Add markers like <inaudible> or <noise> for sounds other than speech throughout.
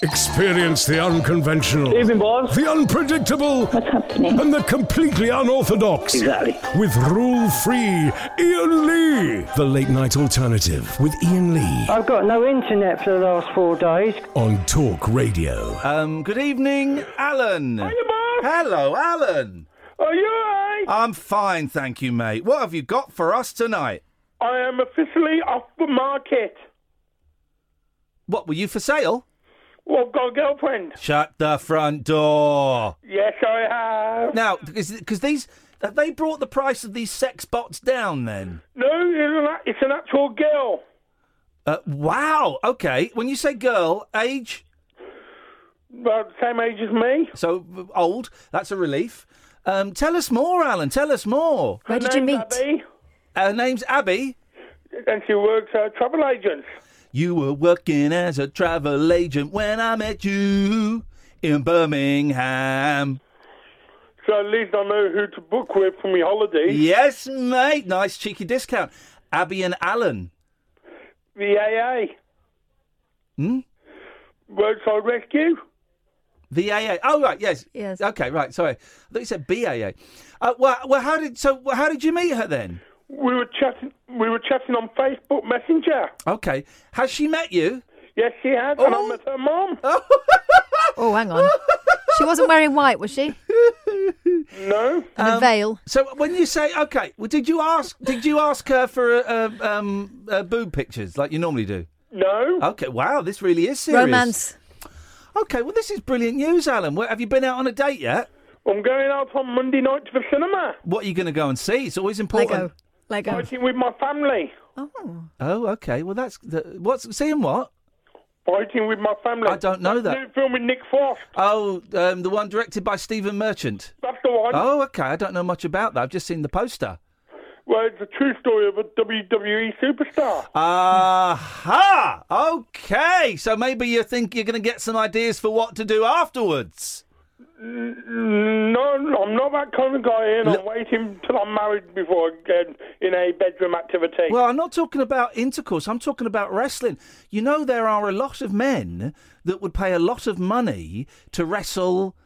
Experience the unconventional, Evening, boss. the unpredictable, What's happening? and the completely unorthodox. Exactly. With rule free Iain Lee. The late night alternative with Iain Lee I've got no internet for the last four days. on Talk Radio. Um, good evening, Alan. Hiya, boss. Hello, Alan. Are you alright? I'm fine, thank you, mate. What have you got for us tonight? I am officially off the market. What were you for sale? Well, I've got a girlfriend. Shut the front door. Yes, I have. Now, because these have they brought the price of these sex bots down then? No, it's an, it's an actual girl. Uh, wow. Okay. When you say girl, age About the same age as me. so old, that's a relief. Um, tell us more, Alan. Tell us more. Where Her did you meet? Abby, Her name's Abby. and she works at travel agents. You were working as a travel agent when I met you in Birmingham. So at least I know who to book with for my holidays. Yes, mate. Nice cheeky discount. Abby and Alan. The AA. Hmm? Roadside Rescue. The AA. Oh, right. Yes. Yes. Okay. Right. Sorry. I thought you said BAA. Uh, well, well, how did so? How did you meet her then? We were chatting. We were chatting on Facebook Messenger. Okay. Has she met you? Yes, she had, and I Oh. met her mum. <laughs> Oh, hang on. she wasn't wearing white, was she? No, And a veil. So when you say okay, well, did you ask? Did you ask her for uh, uh, um, uh, boob pictures like you normally do? no. Okay. Wow. This really is serious. Romance. Okay. Well, this is brilliant news, Alan. Where, have you been out on a date yet? I'm going out on Monday night to the cinema. What are you going to go and see? It's always important. Lego. Lego. Fighting with my family. Oh, okay. Well, that's the, what's seeing what? Fighting with my family. I don't know that. New film with Nick Frost. Oh, um, the one directed by Stephen Merchant. That's the one. Oh, okay. I don't know much about that. I've just seen the poster. Well, it's a true story of a WWE superstar. Aha! Okay. So maybe you think you're going to get some ideas for what to do afterwards. No, I'm not that kind of guy, and I'm waiting till I'm married before I get in a bedroom activity. Well, I'm not talking about intercourse. I'm talking about wrestling. You know, there are a lot of men that would pay a lot of money to wrestle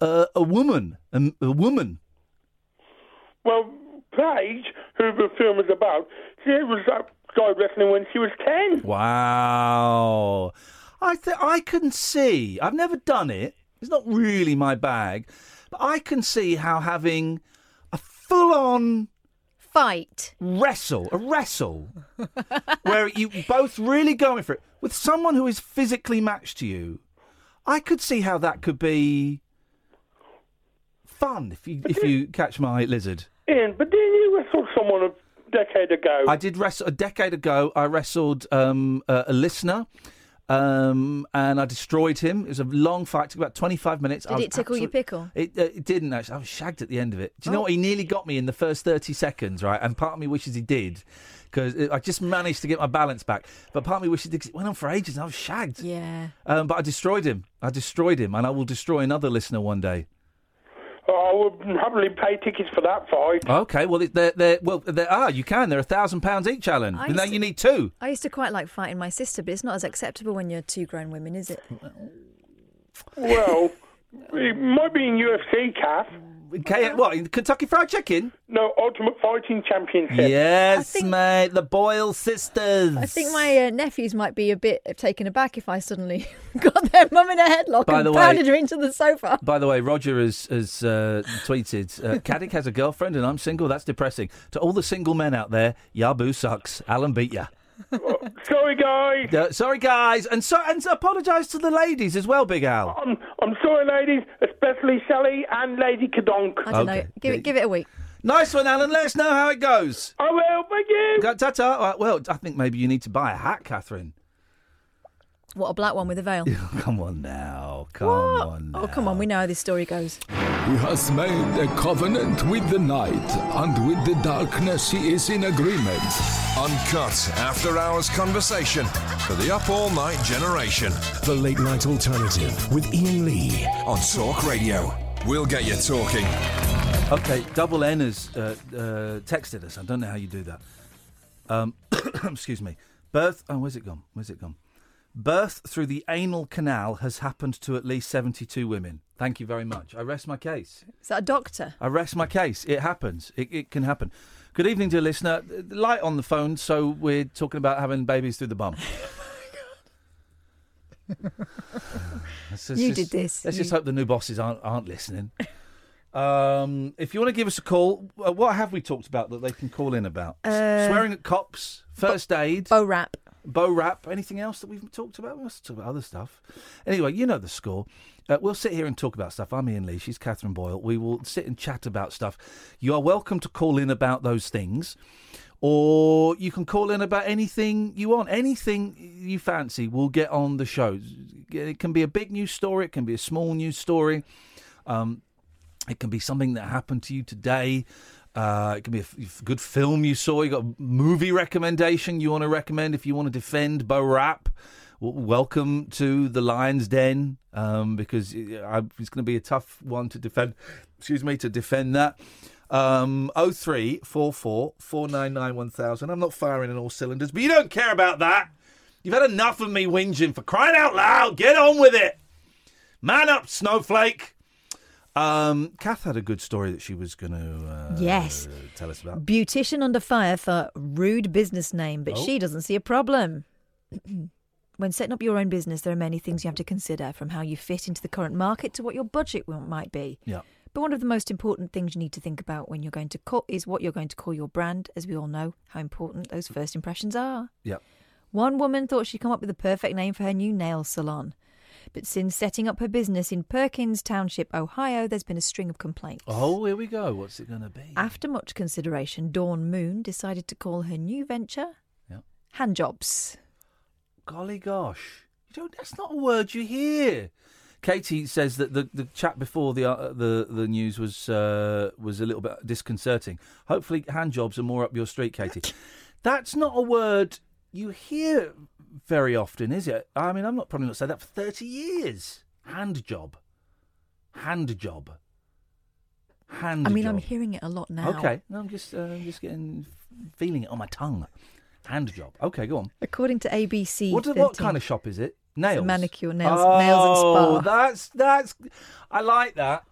uh, a woman. A, a woman. Well, Paige, who the film is about, she was started wrestling when she was ten. Wow. I th- I can see. I've never done it. It's not really my bag, but I can see how having a full-on Fight. wrestle, a wrestle, <laughs> where you both really going for it with someone who is physically matched to you. I could see how that could be fun if you if you catch my lizard. Iain, but didn't you wrestle someone a decade ago? I did wrestle a decade ago. I wrestled um, a, a listener. Um, and I destroyed him. It was a long fight, took about 25 minutes. Did it tickle your pickle? It, uh, it didn't actually. I was shagged at the end of it. Do you know Oh. what? He nearly got me in the first 30 seconds, right? And part of me wishes he did because I just managed to get my balance back. But part of me wishes he did it went on for ages and I was shagged. Yeah. Um, but I destroyed him. I destroyed him, and I will destroy another listener one day. I would happily pay tickets for that fight. Okay, well, it- there, there, well, there are. You can. They're a thousand pounds each, Alan. I But now see. you need two. I used to quite like fighting my sister, but it's not as acceptable when you're two grown women, is it? Well, <laughs> it might be in UFC, Kath. K- what, in Kentucky Fried Chicken? No, Ultimate Fighting Championship. Yes, think- mate. The Boyle sisters. I think my uh, nephews might be a bit taken aback if I suddenly <laughs> got their mum in a headlock By and the way- pounded her into the sofa. By the way, Roger has, has uh, tweeted, uh, <laughs> Caddick has a girlfriend and I'm single. That's depressing. To all the single men out there, Yabu sucks. Alan beat ya. <laughs> Sorry, guys. Uh, sorry, guys. And so and apologise to the ladies as well, Big Al. I'm, I'm sorry, ladies, especially Sally and Lady Kadonk. I don't Okay. know. Give it, give it a week. Nice one, Alan. Let us know how it goes. I will, thank you. Go- Ta-ta. Uh, Well, I think maybe you need to buy a hat, Catherine. What a black one with a veil. <laughs> Come on now. Come What? on Oh, come on. We know how this story goes. He has made a covenant with the night, and with the darkness he is in agreement. Uncut after hours conversation for the up all night generation The Late Night Alternative with Iain Lee. on Talk Radio. We'll get you talking. Okay, Double N has uh, uh, texted us. I don't know how you do that. Um, <coughs> excuse me. Birth. Oh, where's it gone? Where's it gone? Birth through the anal canal has happened to at least 72 women. Thank you very much. I rest my case. Is that a doctor? I rest my case. It happens. It, it can happen. Good evening, dear listener. Light on the phone, so we're talking about having babies through the bum. <laughs> <laughs> Let's just- You just- did this. Let's You- just hope the new bosses aren't aren't listening. Um, if you want to give us a call, uh, what have we talked about that they can call in about? S- Swearing at cops, first aid, Bo Rhap. Bo Rhap, anything else that we've talked about? We must talk about other stuff. Anyway, you know the score. Uh, we'll sit here and talk about stuff. I'm Iain Lee. She's Catherine Boyle. We will sit and chat about stuff. You are welcome to call in about those things, or you can call in about anything you want. Anything you fancy, we'll get on the show. It can be a big news story. It can be a small news story. Um, it can be something that happened to you today. Uh, it can be a good film you saw. You got a movie recommendation you want to recommend if you want to defend Bo Rhap. Welcome to the Lion's Den um, because it- it's going to be a tough one to defend. Excuse me to defend that. Um, 0344 499 1000. I'm not firing on all cylinders, but you don't care about that. You've had enough of me whinging for crying out loud. Get on with it. Man up, snowflake. Um, Kath had a good story that she was going to uh, Yes. tell us about. Beautician under fire for rude business name, but Oh. she doesn't see a problem. <clears throat> when setting up your own business, there are many things you have to consider, from how you fit into the current market to what your budget might be. Yeah. But one of the most important things you need to think about when you're going to call is what you're going to call your brand, as we all know how important those mm. first impressions are. Yeah. One woman thought she'd come up with the perfect name for her new nail salon. But since setting up her business in Perkins Township, Ohio, there's been a string of complaints. Oh, here we go. What's it going to be? After much consideration, Dawn Moon decided to call her new venture Yeah. Handjobs. Golly gosh. You don't, that's not a word you hear. Katie says that the, the chat before the uh, the the news was uh, was a little bit disconcerting. Hopefully, hand jobs are more up your street, Katie. <laughs> That's not a word you hear very often, is it? I mean, I'm not probably not said that for thirty years. Hand job, hand job, hand. I mean, I'm hearing it a lot now. Okay, no, I'm just uh, I'm just getting feeling it on my tongue. Hand job. Okay, go on. According to ABC, What, what 13 kind of shop is it? Nails, manicure, nails- oh, nails and spa. Oh that's that's. I like that.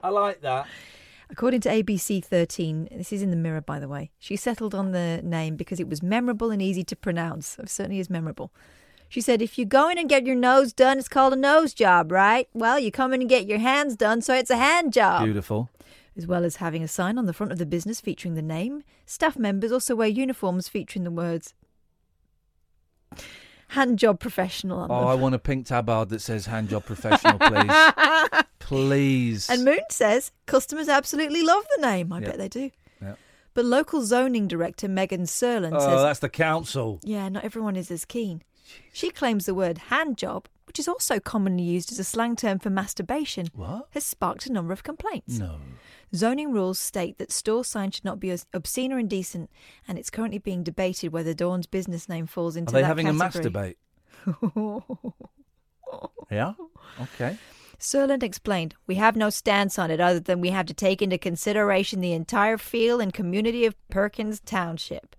I like that. According to ABC 13, this is in the Mirror, by the way, she settled on the name because it was memorable and easy to pronounce. It certainly is memorable. She said, if you go in and get your nose done, it's called a nose job, right? Well, you come in and get your hands done, so it's a hand job. Beautiful. As well as having a sign on the front of the business featuring the name, staff members also wear uniforms featuring the words hand job professional on Oh, them. I want a pink tabard that says "hand job professional," please. <laughs> please. And Moon says customers absolutely love the name. I Yeah. bet they do. But local zoning director Megan Serland Oh, says, that's the council. yeah, not everyone is as keen. She claims the word hand job, which is also commonly used as a slang term for masturbation, What? has sparked a number of complaints. No. Zoning rules state that store signs should not be as obscene or indecent, and it's currently being debated whether Dawn's business name falls into Are they that having category. a masturbate? <laughs> yeah. Okay. Serland explained, We have no stance on it other than we have to take into consideration the entire feel and community of Perkins Township.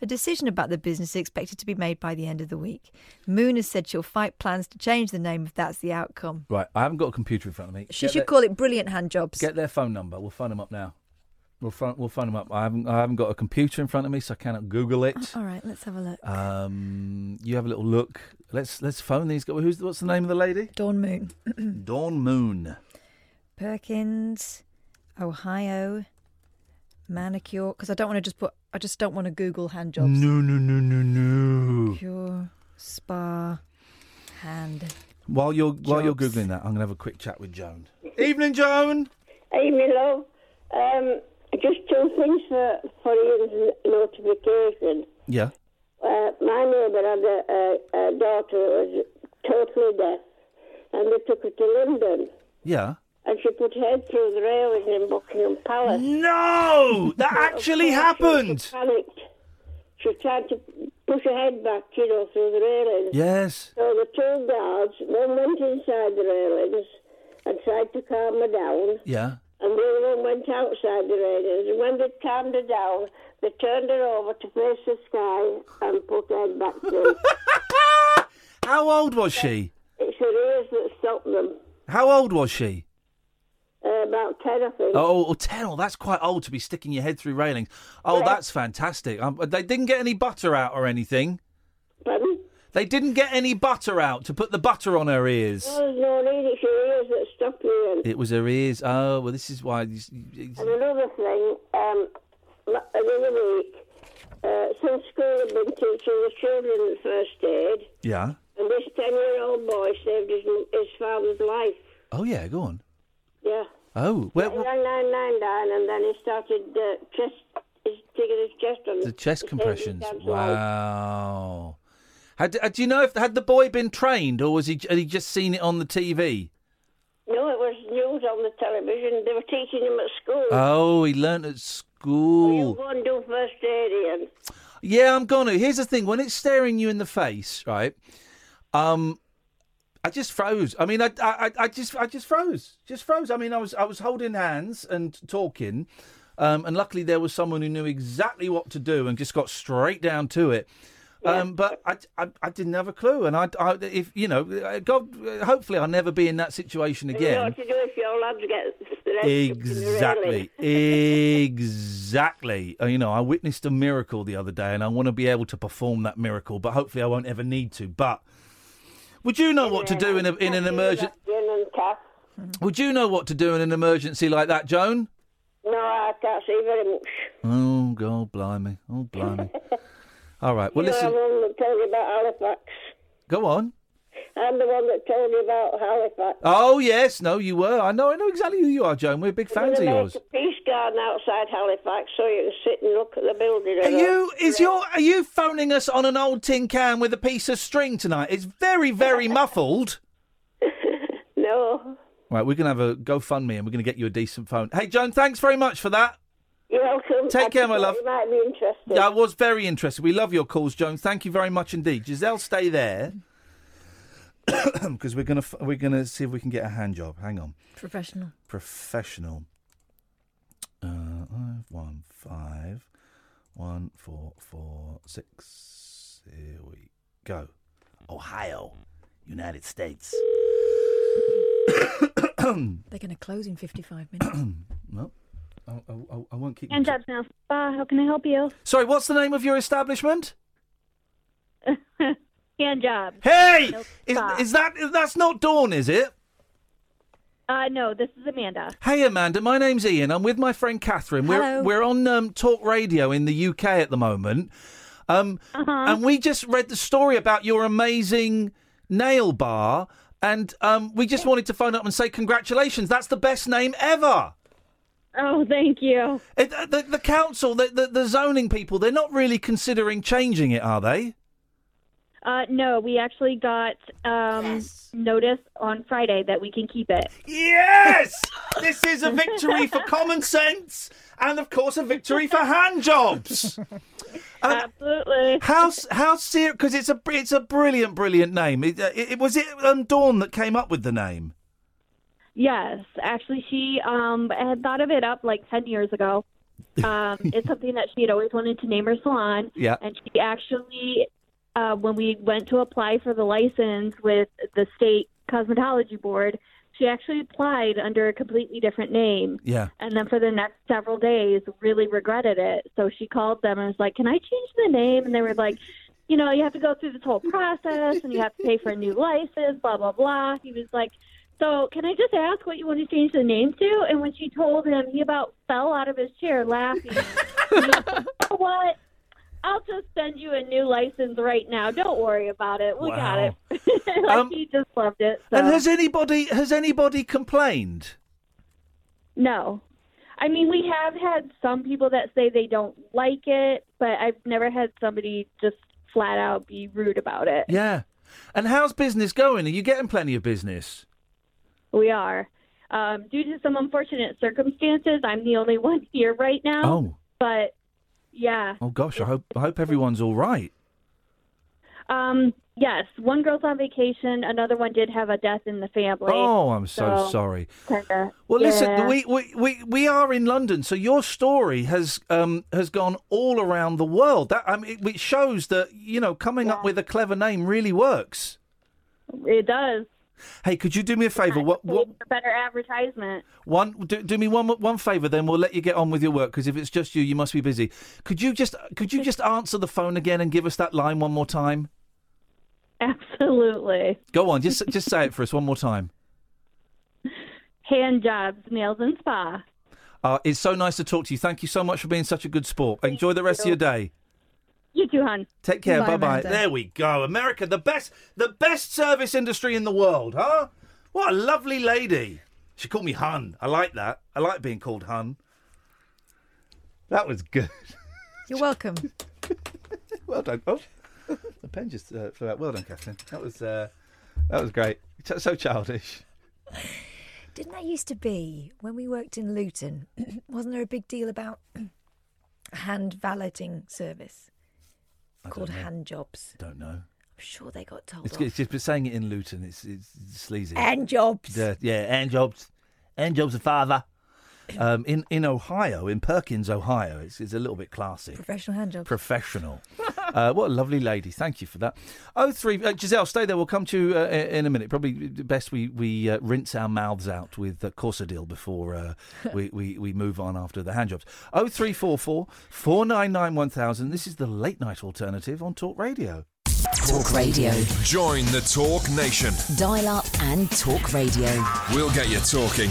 A decision about the business is expected to be made by the end of the week. Moon has said she'll fight plans to change the name if that's the outcome. Right, I haven't got a computer in front of me. She Get should their- call it Brilliant Hand Jobs. Get their phone number. We'll phone them up now. We'll phone, we'll phone them up. I haven't I haven't got a computer in front of me, so I cannot Google it. All right, let's have a look. Um, you have a little look. Let's let's phone these. guys. Who's what's the name of the lady? Dawn Moon. Dawn Moon. Perkins, Ohio, manicure. Because I don't want to just put. I just don't want to Google hand jobs. No, no, no, no, no. Pure spa hand. While you're while you're googling that, I'm gonna have a quick chat with Joan. Evening, Joan. Hey, my love. Um, just two things for, for Iain's notification. Yeah. Uh, my neighbour had a, a, a daughter who was totally deaf, and they took her to London, Yeah. And she put her head through the railing in Buckingham Palace. No, that actually happened. She panicked. She tried to push her head back, you know, through the railings. Yes. So the two guards, one went inside the railings and tried to calm her down. Yeah. And the other one went outside the railings. And when they calmed her down, they turned her over to face the sky and put her head back through. <laughs> How old was she? it's her ears that stopped them. How old was she? Uh, about ten, I think. Oh, oh, 10. Oh, that's quite old to be sticking your head through railings. Oh, Yeah. that's fantastic. Um, they didn't get any butter out or anything. Pardon? They didn't get any butter out to put the butter on her ears. There's no need. It's your ears that stop you. It was her ears. Oh, well, this is why. these- and another thing, um, la- the other week, uh, some school had been teaching the children first aid, Yeah. and this ten-year-old boy saved his, his father's life. Oh, yeah, go on. Yeah. Oh, where, He rang 999 and then he started uh, chest, he's taking his chest on the chest compressions. Wow. Had, uh, do you know if had the boy been trained or was he had he just seen it on the TV? No, it was news on the television. They were teaching him at school. Oh, he learnt at You school. go and do first aid, Iain. Yeah, I'm gonna. Here's the thing: when it's staring you in the face, right? Um, I just froze. I mean, I, I, I just, I just froze. Just froze. I mean, I was, I was holding hands and talking, um, and luckily there was someone who knew exactly what to do and just got straight down to it. Um, but I, I, I didn't have a clue, and I, I, if you know, uh, God, uh, hopefully I'll never be in that situation again. what to do if your lads get their heads stuck in the Exactly. <laughs> exactly. Uh, you know, I witnessed a miracle the other day, and I want to be able to perform that miracle, but hopefully I won't ever need to. But would you know what to do in a, in an emergency? Gin and Kath. Would you know what to do in an emergency like that, Joan? No, I can't see very much. Oh God, blimey! Oh blimey! <laughs> All right. Well, you know, I'm listen. the one that told you about Halifax. Go on. I'm the one that told you about Halifax. Oh yes, no, you were. I know. I know exactly who you are, Joan. We're big fans of yours. a peace garden outside Halifax so you can sit and look at the building. Are you is your are you phoning us on an old tin can with a piece of string tonight? It's very very <laughs> muffled. <laughs> No. Right, we're gonna have a GoFundMe and we're gonna get you a decent phone. Hey, Joan, thanks very much for that. You're welcome. Take I care, my love. You might be interested. I was very interested. We love your calls, Joan. Thank you very much indeed. Giselle, stay there <coughs> because we're gonna f- we're gonna see if we can get a hand job. Hang on, Professional. professional. Uh, five, one five one four four six. Here we go. Ohio, United States. <coughs> They're going to close in 55 <coughs> minutes. no, I, I, I- I won't keep. you And jobs now. Spa, how can I help you? Sorry, what's the name of your establishment? Hand jobs. Hey, No is, is that that's not Dawn, is it? Uh, no, this is Amanda. Hey Amanda, my name's Iain. I'm with my friend Catherine. Hello. We're we're on um, Talk Radio in the UK at the moment, um, Uh-huh. and we just read the story about your amazing nail bar, and um, we just wanted to phone up and say congratulations. That's the best name ever. Oh, thank you. It, uh, the, the council, the, the the zoning people, they're not really considering changing it, are they? Uh, no, we actually got um, notice on Friday that we can keep it. Yes! <laughs> this is a victory for common sense, and of course a victory for hand jobs. Absolutely. How how serious? Because it's a it's a brilliant brilliant name. It, uh, it, was it um, Dawn that came up with the name. Yes, actually, she um, had thought of it up like 10 years ago. <laughs> um, it's something that she had always wanted to name her salon. Yeah. And she actually, uh, when we went to apply for the license with the state cosmetology board, she actually applied under a completely different name. Yeah. And then for the next several days, really regretted it. So she called them and was like, "Can I change the name?" And they were like, "You know, you have to go through this whole process, and you have to pay for a new license, blah blah blah." He was like, "So can I just ask what you want to change the name to?" And when she told him, he about fell out of his chair laughing. <laughs> He was like, you know what? I'll just send you a new license right now. Don't worry about it. We got it. <laughs> like Um, he just loved it. So. And has anybody has anybody complained? No. I mean, we have had some people that say they don't like it, but I've never had somebody just flat out be rude about it. Yeah. And how's business going? Are you getting plenty of business? We are. Um, due to some unfortunate circumstances, I'm the only <laughs> one here right now. Oh. But yeah. Oh gosh, I hope I hope everyone's all right. Um, yes, one girl's on vacation. Another one did have a death in the family. Oh, I'm so, sorry. Kinda, Well, listen, yeah. we, we, we, we are in London, so your story has um, has gone all around the world. That I mean, it shows that you know coming up with a clever name really works. It does. Hey, could you do me a favour? What, what better advertisement. one do, do me one one favour, then we'll let you get on with your work because if it's just you, you must be busy. Could you just could you just answer the phone again and give us that line one more time? Absolutely. Go on, just just say it for us one more time. Hand jobs, nails and spa. Uh, it's so nice to talk to you. Thank you so much for being such a good sport. Enjoy the rest of your day. You too, hon. Take care. Bye, Bye. There we go. America, the best, the best service industry in the world, huh? What a lovely lady. She called me Hun. I like that. I like being called Hun. That was good. <laughs> You're welcome. <laughs> well done. Oh, <laughs> the pen just uh, flew out. Well done, Catherine. That was uh, that was great. So childish. Didn't that used to be when we worked in Luton? <clears throat> Wasn't there a big deal about <clears throat> hand valeting service called know. hand jobs? Don't know. I'm sure they got told It's, off. it's just but saying it in Luton. It's, it's sleazy. Hand jobs. Yeah, yeah, hand jobs. Hand jobs are father. <clears throat> Um, in in Ohio, in Perkins, Ohio, it's, it's a little bit classy. Professional hand jobs. Professional. <laughs> <laughs> uh, what a lovely lady. Thank you for that. Oh three, uh, Giselle, stay there. We'll come to you uh, in a minute. Probably best we we uh, rinse our mouths out with uh, Corsodyl before uh, <laughs> we, we we move on after the hand jobs. Oh three four four four nine nine one thousand. This is the late night alternative on Talk Radio. Talk Radio. Join the Talk Nation. Dial up and talk radio. We'll get you talking.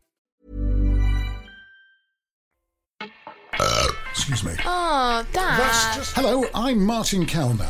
Excuse me. Oh, Dad. That's just. Hello, I'm Martin Kellner.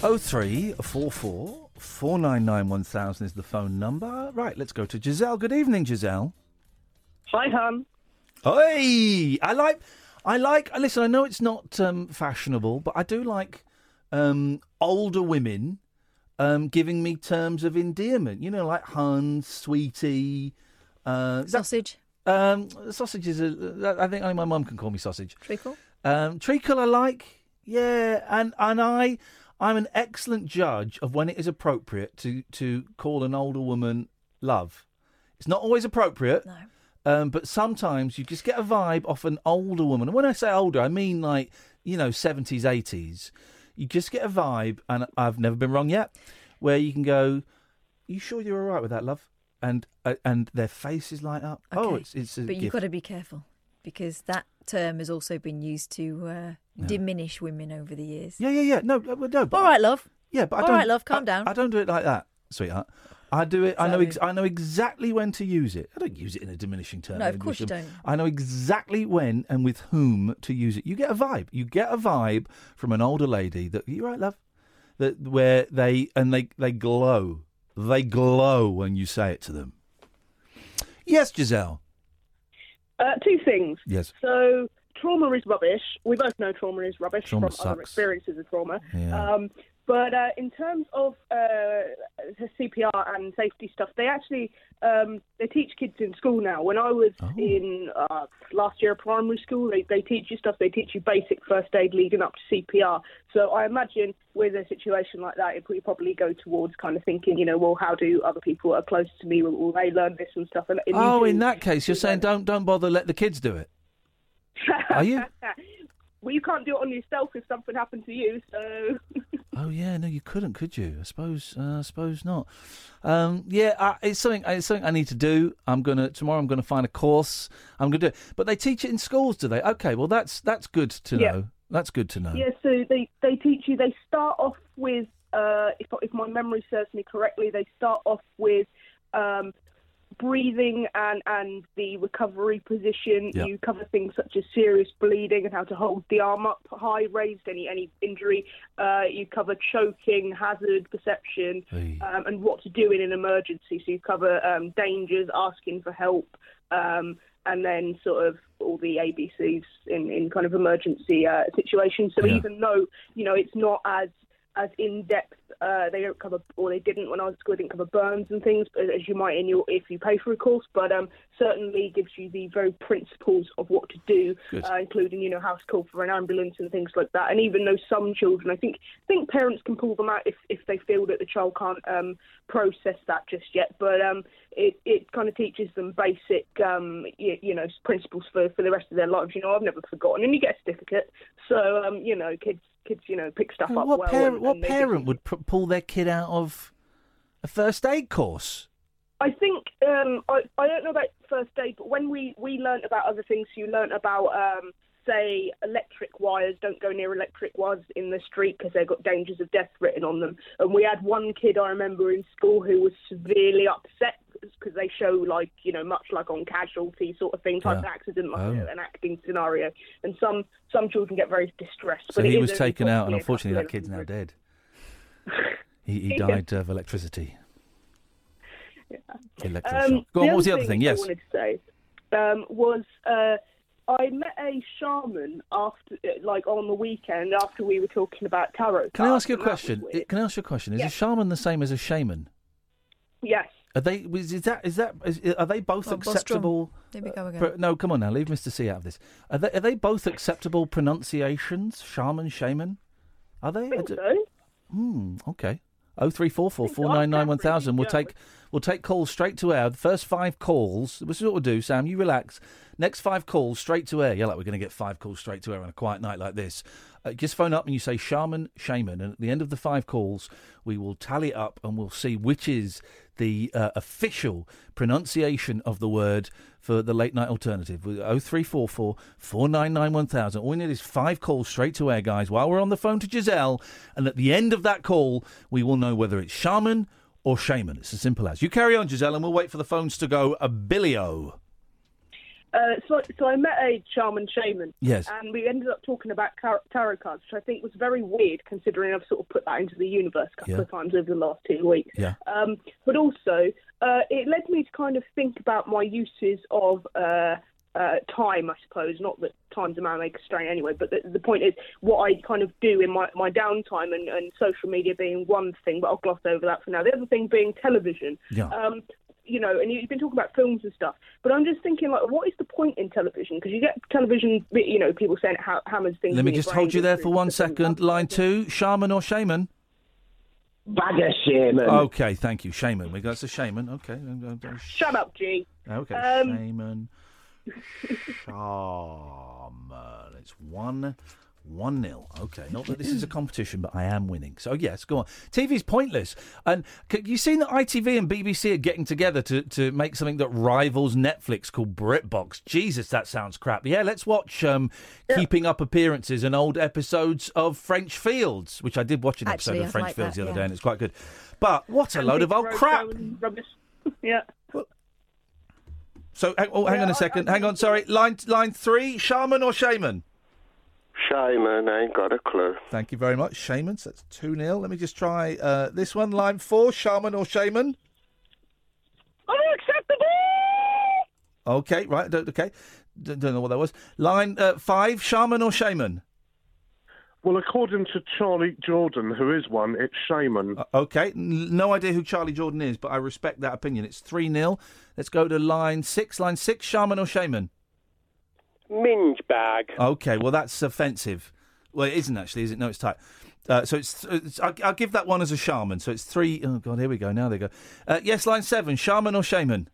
0344 499 1000 is the phone number. Right, let's go to Giselle. Good evening, Giselle. Hi, hon. Hey, I like, I like. Listen, I know it's not um, fashionable, but I do like um, older women um, giving me terms of endearment. You know, like hun, sweetie, uh, is that- Sausage. um, sausage is a. I think only my mum can call me sausage. Treacle. Um, treacle, I like. Yeah, and and I, I'm an excellent judge of when it is appropriate to to call an older woman love. It's not always appropriate. No. Um, but sometimes you just get a vibe off an older woman. And when I say older, I mean like, you know, 70s, 80s. You just get a vibe, and I've never been wrong yet, where you can go, you sure you're all right with that, love? And uh, and their faces light up. Oh, it's, it's a but you've gift. got to be careful because that term has also been used to uh, diminish women over the years. Yeah, yeah, yeah. No, uh, no. But All right, love. Yeah, but I All don't. right, love, calm I- down. I don't do it like that, sweetheart. I do it. I know. Ex- I know exactly when to use it. I don't use it in a diminishing term. No, of course you don't. I know exactly when and with whom to use it. You get a vibe. You get a vibe from an older lady that you right, love. That where they and they they glow. They glow when you say it to them. Yes, Giselle. Uh, two things. Yes. So trauma is rubbish. We both know trauma is rubbish Trauma from other sucks. experiences of trauma. Yeah. Um, but uh, in terms of uh, CPR and safety stuff, they actually um, they teach kids in school now. When I was Oh. in uh, last year of primary school, they, they teach you stuff. They teach you basic first aid leading up to CPR. So I imagine with a situation like that, it would probably go towards kind of thinking, you know, well, how do other people who are close to me will, will they learn this and stuff? And, and Oh, in that case, you're saying don't don't bother. Let the kids do it. Are you? <laughs> well, you can't do it on yourself if something happened to you. So <laughs> Oh yeah, no, you couldn't, could you? I suppose, uh, I suppose not. Um, yeah, uh, it's something. It's something I need to do. I'm gonna tomorrow. I'm gonna find a course. I'm gonna do it. But they teach it in schools, do they? Okay, well that's that's good to Yeah. know. That's good to know. yeah, so they they teach you. They start off with, uh, if if my memory serves me correctly, they start off with. Um, breathing and and the recovery position Yeah. you cover things such as serious bleeding and how to hold the arm up high raised any any injury uh, you cover choking hazard perception um, and what to do in an emergency so you cover um, dangers asking for help um, and then sort of all the ABCs in, in kind of emergency uh, situations. So Yeah. even though you know it's not as as in depth, uh, they don't cover or they didn't when I was at school. They didn't cover burns and things as as you might in your if you pay for a course, but um, certainly gives you the very principles of what to do, uh, including you know how to call for an ambulance and things like that. And even though some children, I think think parents can pull them out if if they feel that the child can't um, process that just yet, but um, it it kind of teaches them basic um, you, you know principles for for the rest of their lives. You know, I've never forgotten, and you get a certificate. So um, you know, kids kids you know pick stuff Well, up what well. parent? and- what and parent would p- pull their kid out of a first aid course? I think um, I I don't know about first aid, but when we we learnt about other things, you learnt about um, say electric wires. Don't go near electric wires in the street because they've got dangers of death written on them. And we had one kid I remember in school who was severely upset because they show like you know much like on casualty sort of thing, type Yeah. of accident, like Oh. an acting scenario. And some some children get very distressed. So but he was taken out, and unfortunately, that kid's now dead. <laughs> He, he Yeah. died of electricity. Electroshock. Um, Go on. What was the other thing? I Yes. wanted to say um, was uh, I met a shaman after, uh, like on the weekend after we were talking about tarot. Can I ask you a and that was question? Can I ask you a question? Is a shaman the same as a shaman? Yes. Are they? Is is that? Is that? Is, are they both Well, acceptable? There we go again. pro- no, come on now. Leave Mister C out of this. Are they? Are they both acceptable pronunciations? Shaman, shaman. Are they? I think so. Hmm. Okay. Oh three four four four nine nine one thousand. We'll take we'll take calls straight to air. The first five calls. This is what we'll do, Sam. You relax. Next five calls straight to air. Yeah, like we're going to get five calls straight to air on a quiet night like this. Uh, just phone up and you say shaman, shaman, and at the end of the five calls, we will tally up and we'll see which is the uh, official pronunciation of the word for the late night alternative. With 0344 499 1000. All we need is five calls straight to air, guys, while we're on the phone to Giselle. And at the end of that call, we will know whether it's shaman or shaman. It's as simple as. You carry on, Giselle, and we'll wait for the phones to go a billio. Uh, so, so I met a shaman shaman. Yes. And we ended up talking about tarot cards, which I think was very weird considering I've sort of put that into the universe a couple Yeah. of times over the last two weeks. Yeah. Um, but also, uh, it led me to kind of think about my uses of uh, uh, time, I suppose. Not that time's a man maker strain anyway, but the, the point is what I kind of do in my, my downtime and, and social media being one thing, but I'll gloss over that for now. The other thing being television. Yeah. Um, you know, and you've been talking about films and stuff, but I'm just thinking, like, what is the point in television? Because you get television, you know, people saying it ha- hammers things. Let me just hold you there for one second. Line two, shaman or shaman? Bagger shaman. Okay, thank you. Shaman. We got it's a shaman. Okay. Shut up, G. Okay. Um, shaman. <laughs> Shaman. It's one. One nil. Okay, not that this is a <clears throat> competition, but I am winning. So yes, go on. TV's pointless, and c- you seen that ITV and BBC are getting together to, to make something that rivals Netflix called BritBox. Jesus, that sounds crap. Yeah, let's watch um, Keeping Up Appearances and old episodes of French Fields, which I did watch an episode Actually, of French like Fields that, the other yeah. day, and it's quite good. But what a and load of old crap! Rubbish. <laughs> yeah. So, hang- oh, hang on a second. Hang on, sorry. Line line three, shaman or shaman? Shaman ain't got a clue. Thank you very much, shaman. So that's 2 0. Let me just try uh, this one. Line four, shaman or shaman? Unacceptable! Okay, right. Don't, okay. D- don't know what that was. Line uh, five, shaman or shaman? Well, according to Charlie Jordan, who is one, it's Shaman. Uh, okay. N- no idea who Charlie Jordan is, but I respect that opinion. It's 3 0. Let's go to line six. Line six, shaman or shaman? Minge bag. Okay, well, that's offensive. Well, it isn't actually, is it? No, it's tight. Uh, so it's, it's I'll, I'll give that one as a shaman. So it's three oh God, here we go. Now they go. Uh, yes, line seven, shaman or shaman?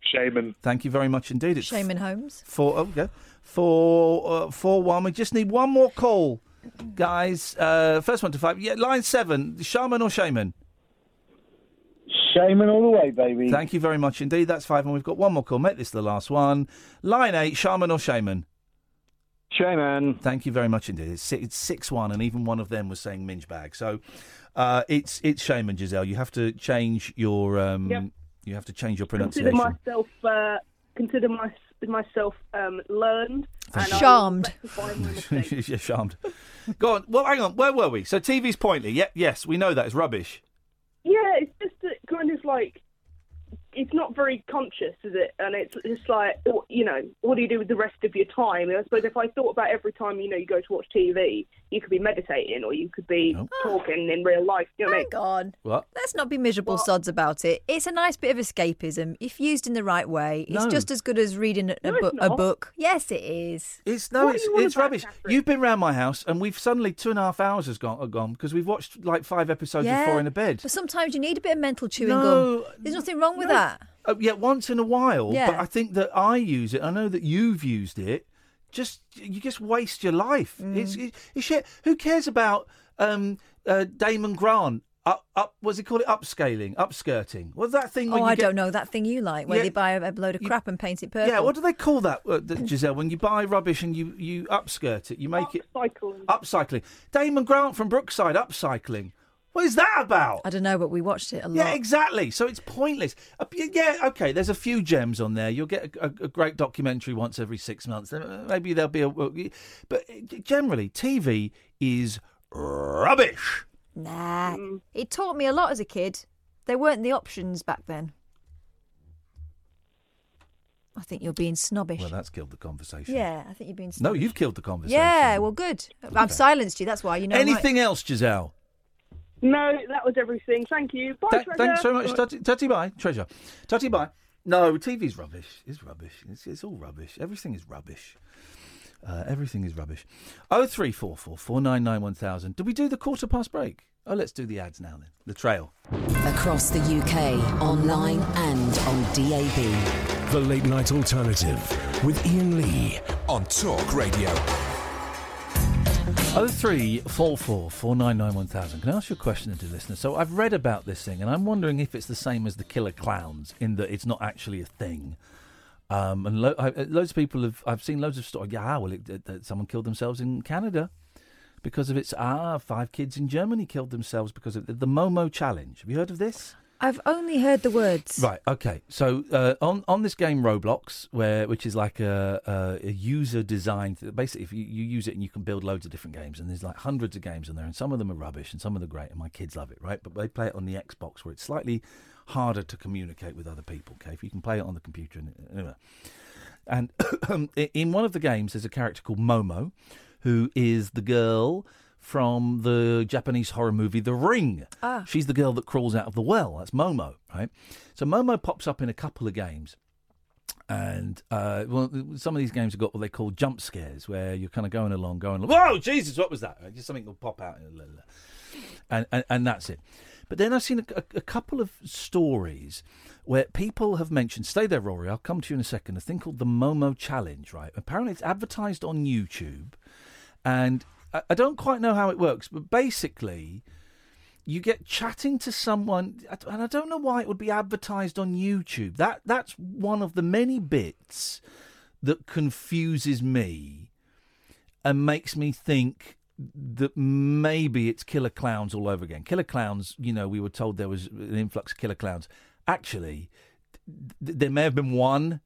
Shaman. Thank you very much indeed. It's Shaman Holmes. four. Oh, okay. Four, uh, four, one. We just need one more call, guys. Uh, first one to five. Yeah, line seven, shaman or shaman? Shaman all the way, baby. Thank you very much indeed. That's five, and we've got one more call. Make this the last one. Line eight, shaman or shaman? Shaman. Thank you very much indeed. It's six, it's six one, and even one of them was saying minge bag. So uh, it's it's shaman, Giselle. You have to change your um, Yep. you have to change your pronunciation. Consider pronunciation. myself, uh, consider my, myself um, learned. Thank and you. I will Charmed. rectify my <laughs> mistakes. You're charmed. Go on. Well, hang on. Where were we? So TV's pointless. Yeah, yes, we know that it's rubbish. Yeah, it's just kind of like it's not very conscious, is it? And it's just like you know, what do you do with the rest of your time? And I suppose if I thought about every time you know you go to watch TV, you could be meditating or you could be ah. talking in real life. You know what I mean? Hang on. What? Let's not be miserable sods about it. It's a nice bit of escapism. If used in the right way, it's No. just as good as reading a, a, No, it's book, a book. Yes, it is. It's no, What it's you it's about, rubbish. You've been round my house, and we've suddenly two and a half hours has gone uh, gone because we've watched like five episodes yeah. before in a bed. But sometimes you need a bit of mental chewing No, gum. There's nothing wrong with that. Uh, yeah, once in a while. Yeah. But I think that I use it. I know that you've used it. Just you just waste your life. Mm. It's, it, it's shit. Who cares about um, uh, Damon Grant? Up, up. What's he call it? Upscaling, upskirting. What's that thing? Oh, I get- don't know that thing you like, where Yeah. they buy a, a load of crap and paint it purple. Yeah, what do they call that, uh, Giselle? When you buy rubbish and you you upskirt it, you make it Upcycling. upcycling. Damon Grant from Brookside, upcycling. What is that about? I don't know, but we watched it a lot. Yeah, exactly. So it's pointless. Uh, yeah, okay. There's a few gems on there. You'll get a, a, a great documentary once every six months. Uh, Maybe there'll be a. But uh, generally, TV is rubbish. Nah, it taught me a lot as a kid. There weren't the options back then. I think you're being snobbish. Well, that's killed the conversation. yeah, I think you're being No, you've killed the conversation. Yeah, well, good. I've silenced you. That's why you know. Anything else, Giselle? No, that was everything. Thank you. Bye, Th- Treasure. thanks very much, Tutty, Tutty bye, treasure. Tutty bye. No, TV's rubbish. It's rubbish. It's, it's all rubbish. Everything is rubbish. Uh, everything is rubbish. Oh three four four four nine nine one thousand. Did we do the quarter past break? Oh, let's do the ads now then. The trail. Across the UK, online and on DAB. The Late Night Alternative with Iain Lee. On Talk Radio. Oh three four four four nine nine one thousand. Can I ask you a question, dear listener? So I've read about this thing, and I'm wondering if it's the same as the killer clowns, in that it's not actually a thing. Um, and lo- I, uh, loads of people have. I've seen loads of stories. Yeah, well, it, it, it- someone killed themselves in Canada because of its. Ah, five kids in Germany killed themselves because of the, the Momo challenge. Have you heard of this? I've only heard the words. Right. Okay. So uh, on on this game Roblox, where which is like a, a, a user designed. Basically, if you, you use it and you can build loads of different games, and there's like hundreds of games on there, and some of them are rubbish, and some of them are great, and my kids love it, right? But they play it on the Xbox, where it's slightly harder to communicate with other people. Okay, if you can play it on the computer, and anyway. And <coughs> in one of the games, there's a character called Momo, who is the girl from the Japanese horror movie The Ring. Ah. She's the girl that crawls out of the well. That's Momo, right? So Momo pops up in a couple of games. And uh, well, some of these games have got what they call jump scares, where you're kind of going along, going, "Whoa, Jesus, what was that?" Just something will pop out, and and, and that's it. But then I've seen a, a, a couple of stories where people have mentioned. Stay there, Rory. I'll come to you in a second. A thing called the Momo Challenge, right? Apparently, it's advertised on YouTube, and I, don't quite know how it works, but basically, you get chatting to someone, and I don't know why it would be advertised on YouTube. That that's one of the many bits that confuses me and makes me think that maybe it's killer clowns all over again. Killer clowns, you know, we were told there was an influx of killer clowns. Actually, th- there may have been one,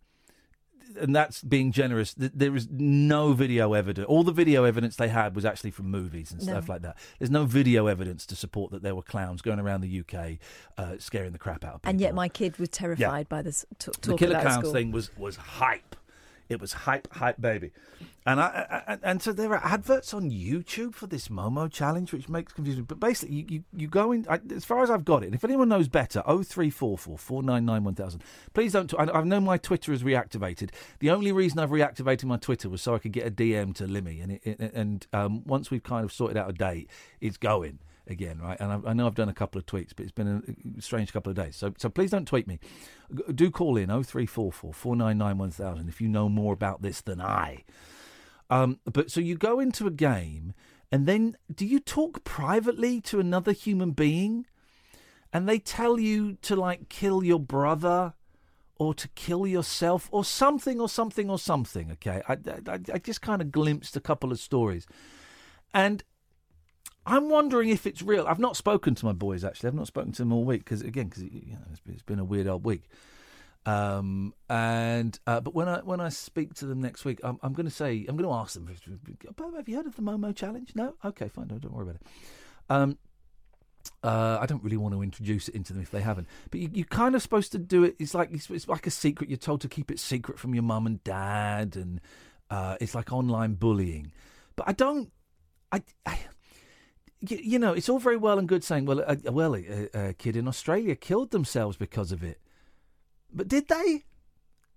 and that's being generous. There is no video evidence. All the video evidence they had was actually from movies and stuff No. like that. There's no video evidence to support that there were clowns going around the UK uh, scaring the crap out of people. And yet my kid was terrified by this t- talk the killer clowns school. thing was was hype. It was hype, hype, baby. And I, I, and so there are adverts on YouTube for this Momo challenge, which makes confusion. But basically, you, you, you go in. I, as far as I've got it, and if anyone knows better, oh three four four four nine nine one thousand. Please don't. T- I, I know my Twitter is reactivated. The only reason I've reactivated my Twitter was so I could get a DM to Limmy, and it, it, and um, once we've kind of sorted out a date, it's going again, right? And I, I know I've done a couple of tweets, but it's been a strange couple of days. So, so please don't tweet me. Do call in 0344 499 1000 if you know more about this than I. Um, but so you go into a game, and then do you talk privately to another human being? And they tell you to like kill your brother or to kill yourself or something or something or something. Okay. I, I, I just kind of glimpsed a couple of stories. And I'm wondering if it's real. I've not spoken to my boys actually. I've not spoken to them all week because again, because you know, it's been, a weird old week. Um, and uh, but when I when I speak to them next week, I'm, I'm going to say I'm going to ask them. Have you heard of the Momo Challenge? No. Okay, fine. Don't, don't worry about it. Um, uh, I don't really want to introduce it into them if they haven't. But you, you're kind of supposed to do it. It's like it's, it's like a secret. You're told to keep it secret from your mum and dad, and uh, it's like online bullying. But I don't. I, I you, you know, it's all very well and good saying, well, a, well, a, a kid in Australia killed themselves because of it. But did they?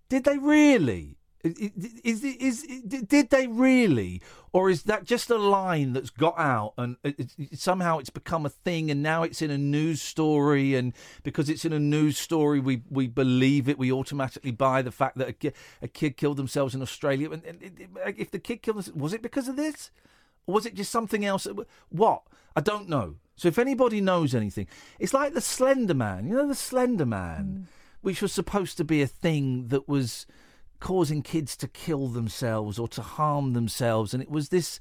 Did they really? Is, is, is did they really, or is that just a line that's got out and somehow it's become a thing and now it's in a news story and because it's in a news story we we believe it we automatically buy the fact that a, a kid killed themselves in Australia and, and it- if the kid killed themselves was it because of this or was it just something else? What? I don't know. So if anybody knows anything, it's like the Slender Man. You know the Slender Man, mm. which was supposed to be a thing that was causing kids to kill themselves or to harm themselves, and it was this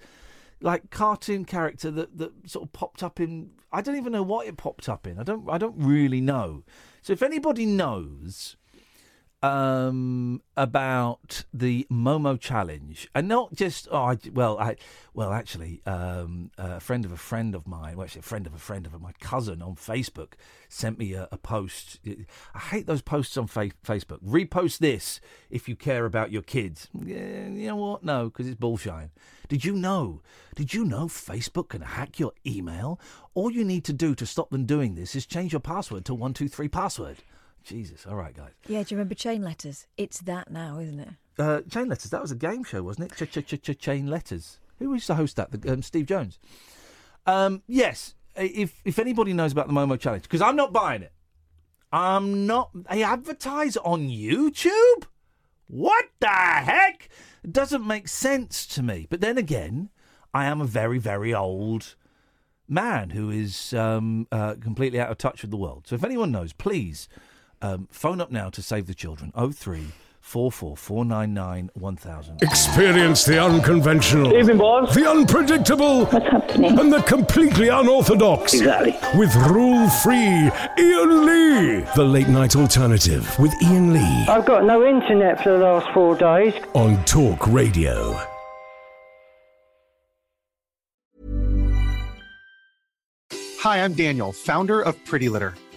like cartoon character that, that sort of popped up in. I don't even know what it popped up in. I don't. I don't really know. So if anybody knows um, about the Momo challenge, and not just oh, I, well, I well actually, um, a friend of a friend of mine, well, actually a friend of a friend of my cousin on Facebook sent me a, a post. I hate those posts on fa- Facebook. Repost this if you care about your kids. Yeah, you know what? No, because it's bullshine. Did you know? Did you know Facebook can hack your email? All you need to do to stop them doing this is change your password to one two three password. Jesus. All right, guys. Yeah, do you remember Chain Letters? It's that now, isn't it? Uh, Chain Letters. That was a game show, wasn't it? Ch- ch- ch- Chain Letters. Who used to host that? The, um, Steve Jones. Um, yes. If if anybody knows about the Momo Challenge, because I'm not buying it. I'm not. They advertise on YouTube. What the heck? It doesn't make sense to me. But then again, I am a very, very old man who is um, uh, completely out of touch with the world. So if anyone knows, please um, phone up now to save the children. Oh three four four four nine nine one thousand. Experience the unconventional, Evening, boss. the unpredictable, and the completely unorthodox. Exactly. With rule free Iain Lee. The late night alternative with Iain Lee I've got no internet for the last four days. on Talk Radio. Hi, I'm Daniel, founder of Pretty Litter.